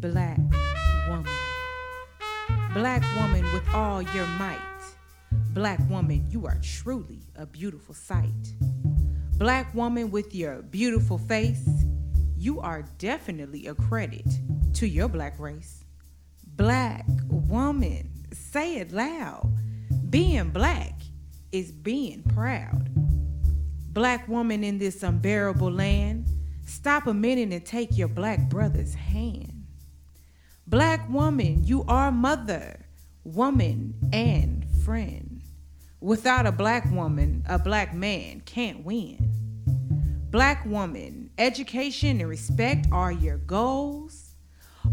Black woman. Black woman with all your might. Black woman, you are truly a beautiful sight. Black woman with your beautiful face, you are definitely a credit to your black race. Black woman, say it loud. Being black is being proud. Black woman in this unbearable land, stop a minute and take your black brother's hand. Black woman, you are mother, woman, and friend. Without a black woman, a black man can't win. Black woman, education and respect are your goals.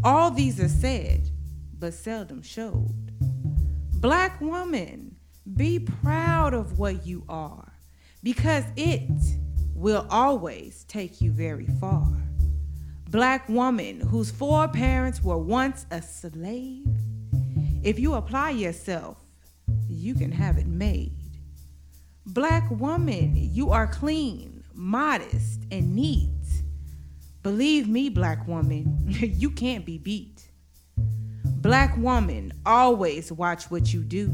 All these are said, but seldom showed. Black woman, be proud of what you are because it will always take you very far. Black woman whose four parents were once a slave, if you apply yourself, you can have it made. Black woman, you are clean, modest, and neat. Believe me, black woman, you can't be beat. Black woman, always watch what you do.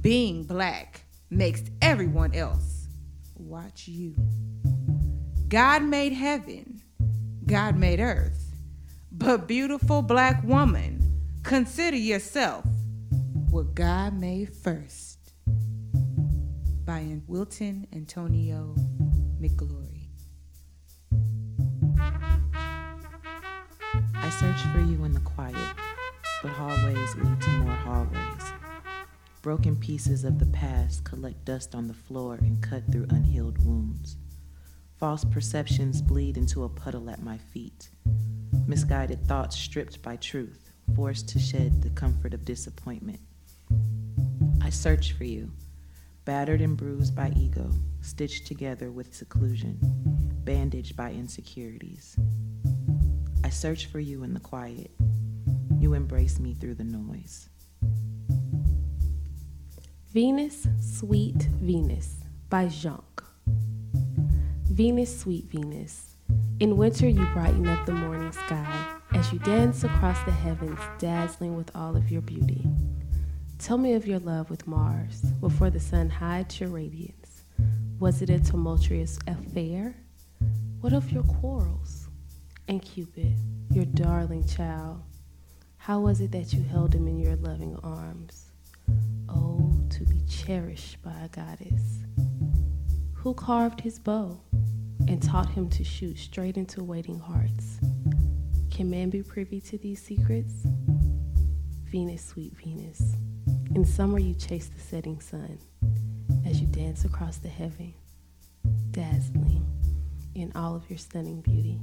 Being black makes everyone else watch you. God made heaven, God made earth. But beautiful black woman, consider yourself what God made first. By Wilton Antonio McGlory. I search for you in the quiet, but hallways lead to more hallways. Broken pieces of the past collect dust on the floor and cut through unhealed wounds. False perceptions bleed into a puddle at my feet. Misguided thoughts stripped by truth, forced to shed the comfort of disappointment. I search for you, battered and bruised by ego, stitched together with seclusion, bandaged by insecurities. I search for you in the quiet. You embrace me through the noise. Venus, Sweet Venus by Jonque. Venus, Sweet Venus. In winter, you brighten up the morning sky as you dance across the heavens, dazzling with all of your beauty. Tell me of your love with Mars before the sun hides your radiance. Was it a tumultuous affair? What of your quarrels? And Cupid, your darling child, how was it that you held him in your loving arms? Oh, to be cherished by a goddess. Who carved his bow and taught him to shoot straight into waiting hearts? Can man be privy to these secrets? Venus, sweet Venus, in summer you chase the setting sun as you dance across the heaven, dazzling in all of your stunning beauty.